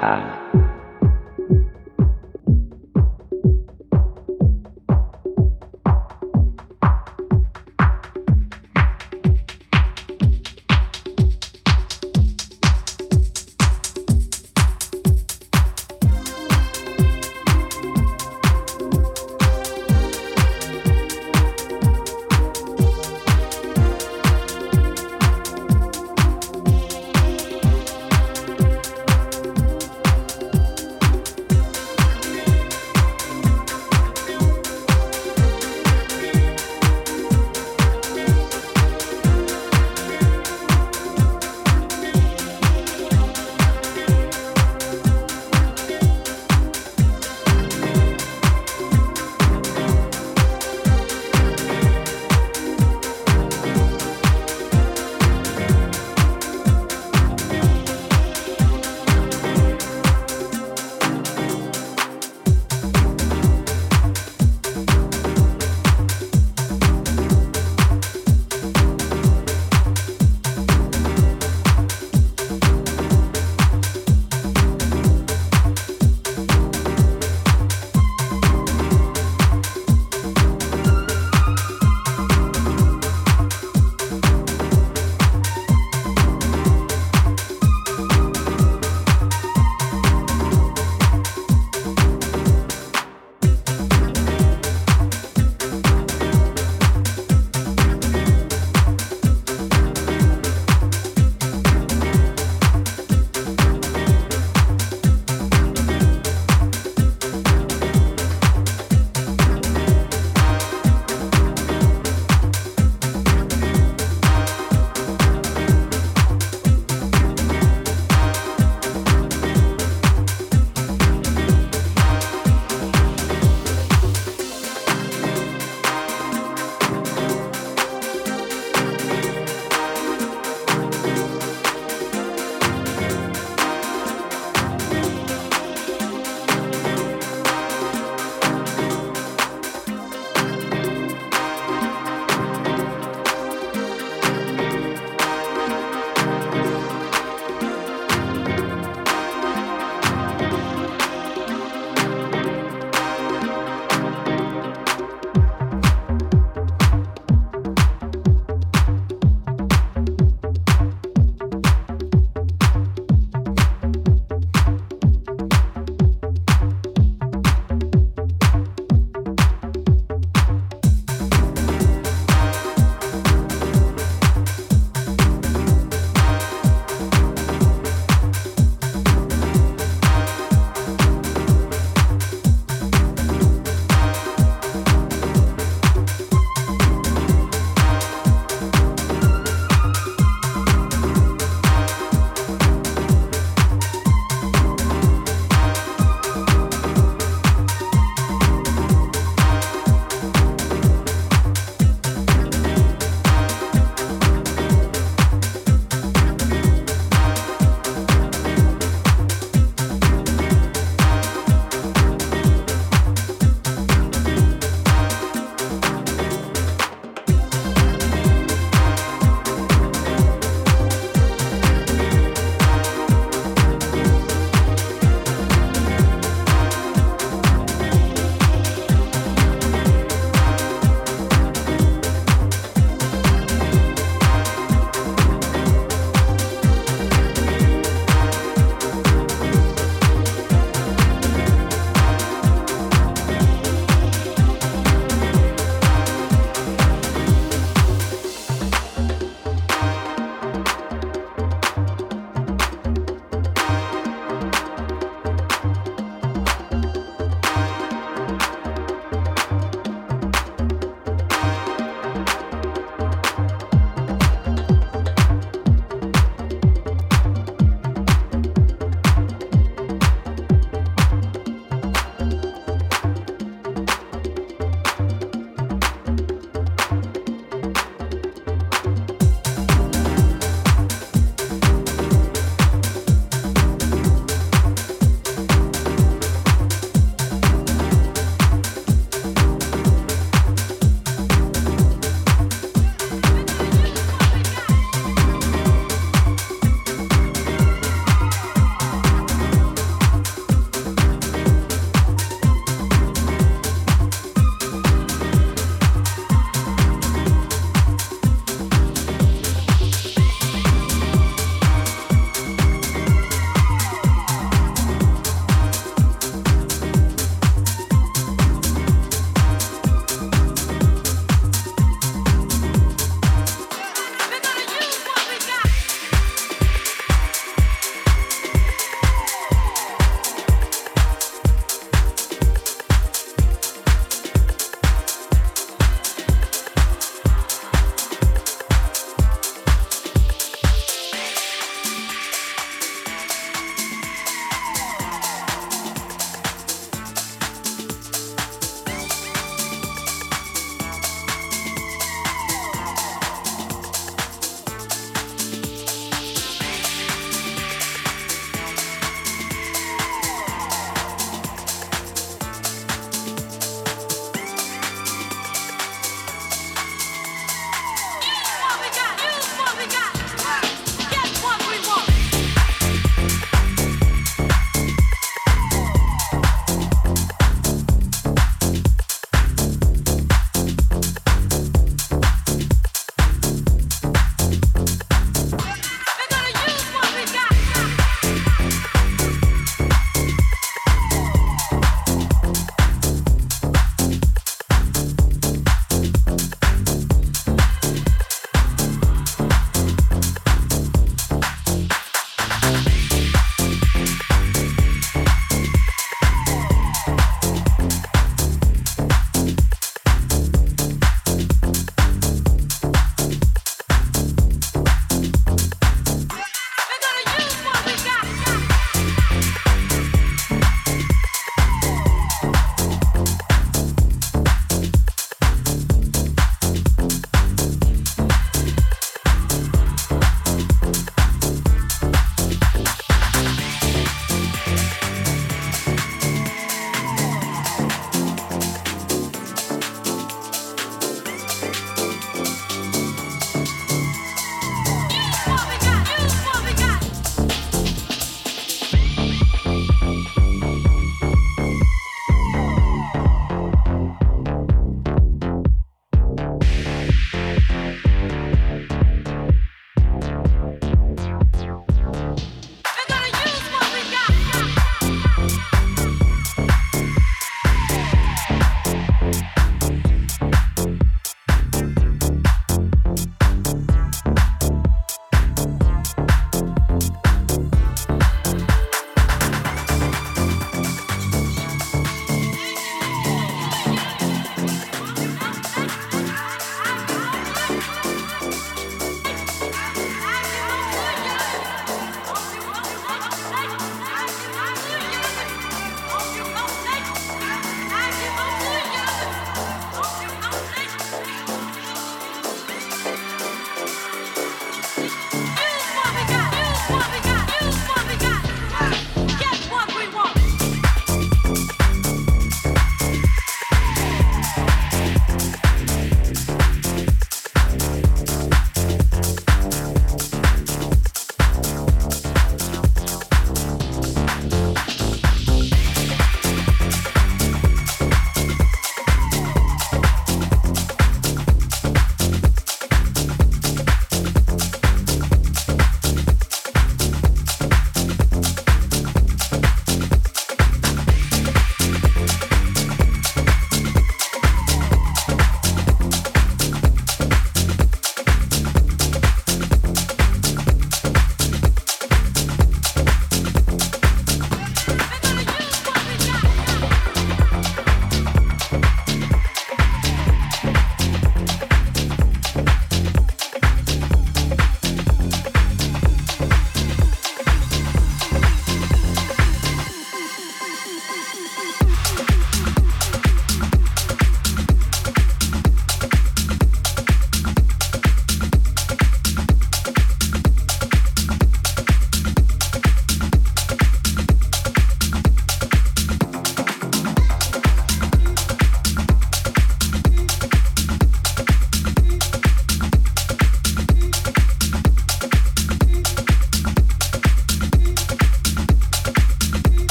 Bye.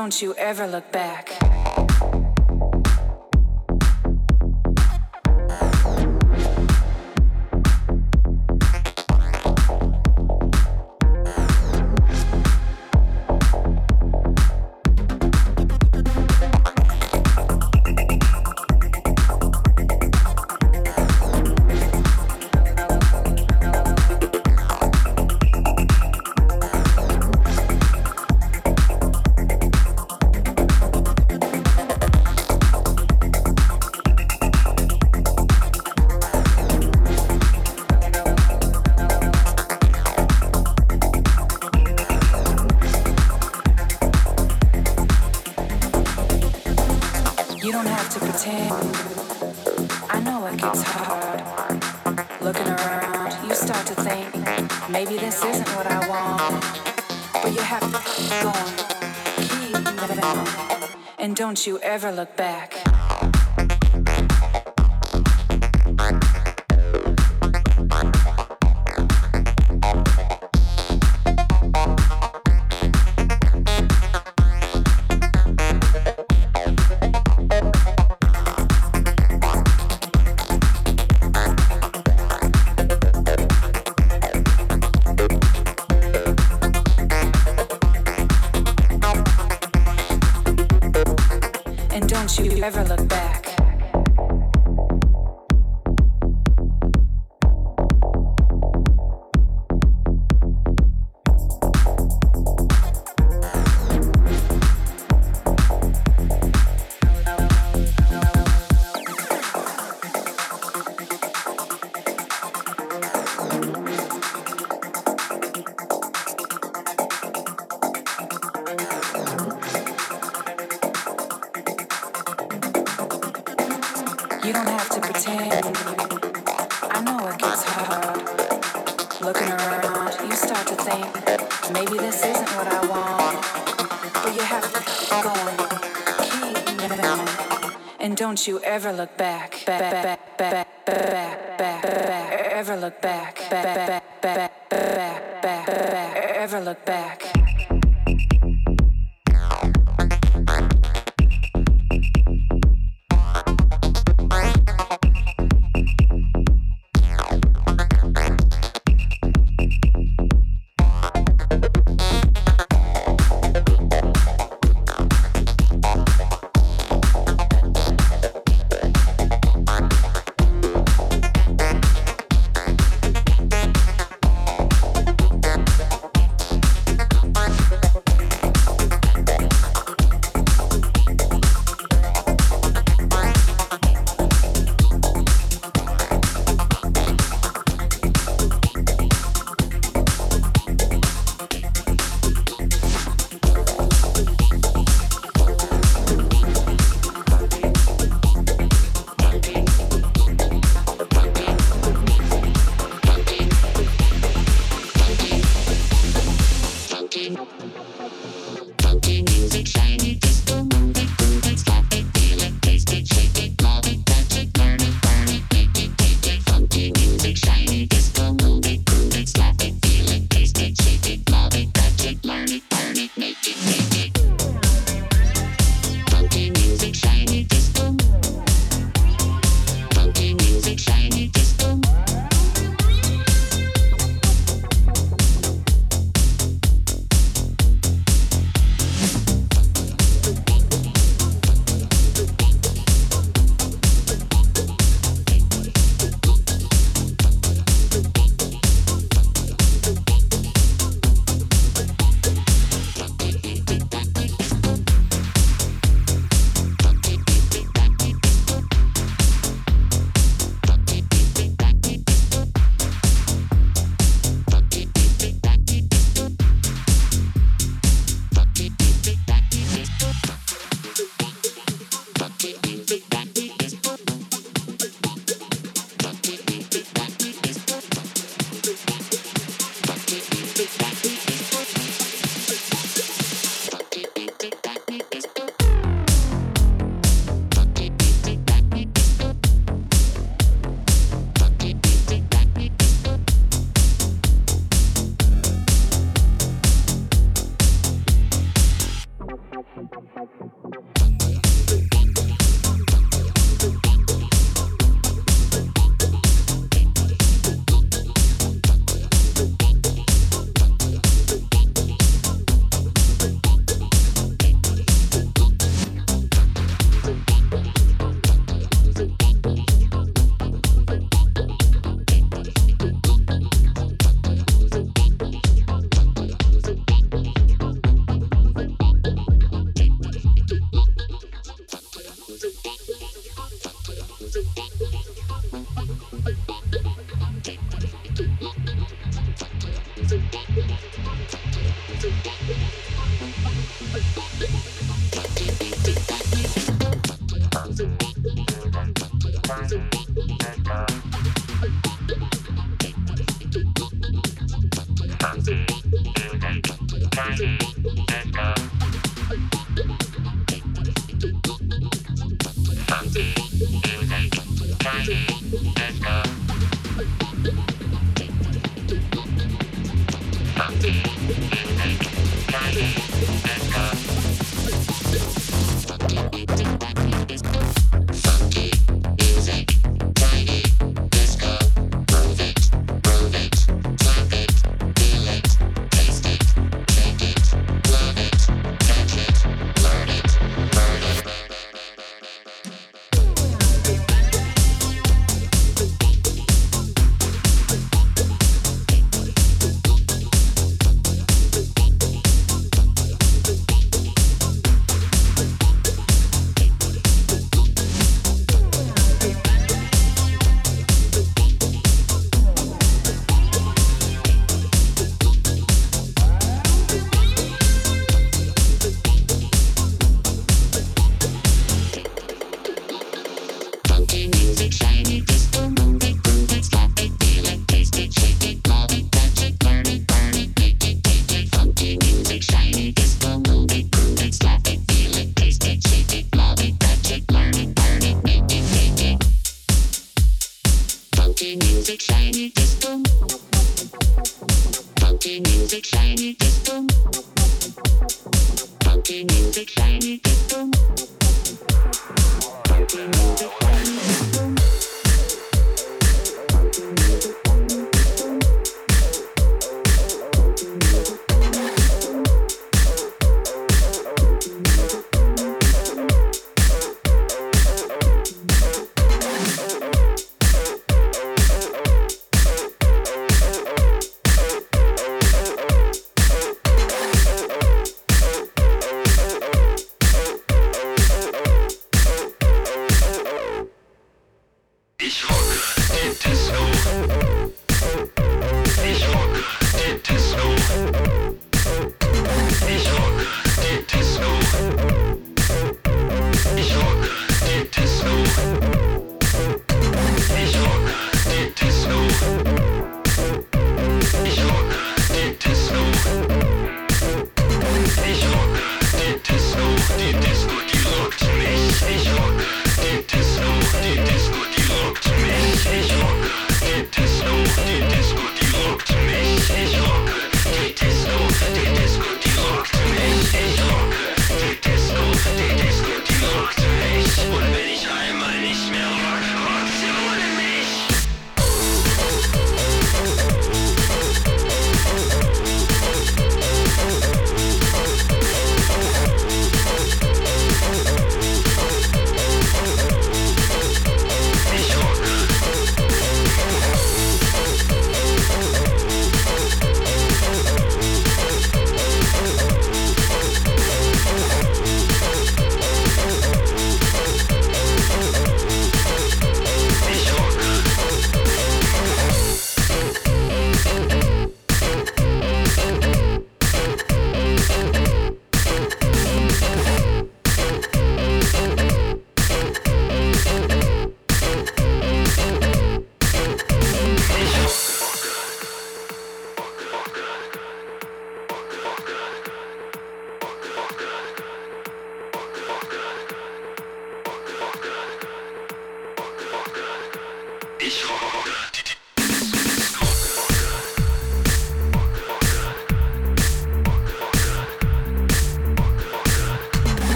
Don't you ever look back. You ever look back. Don't you ever look back,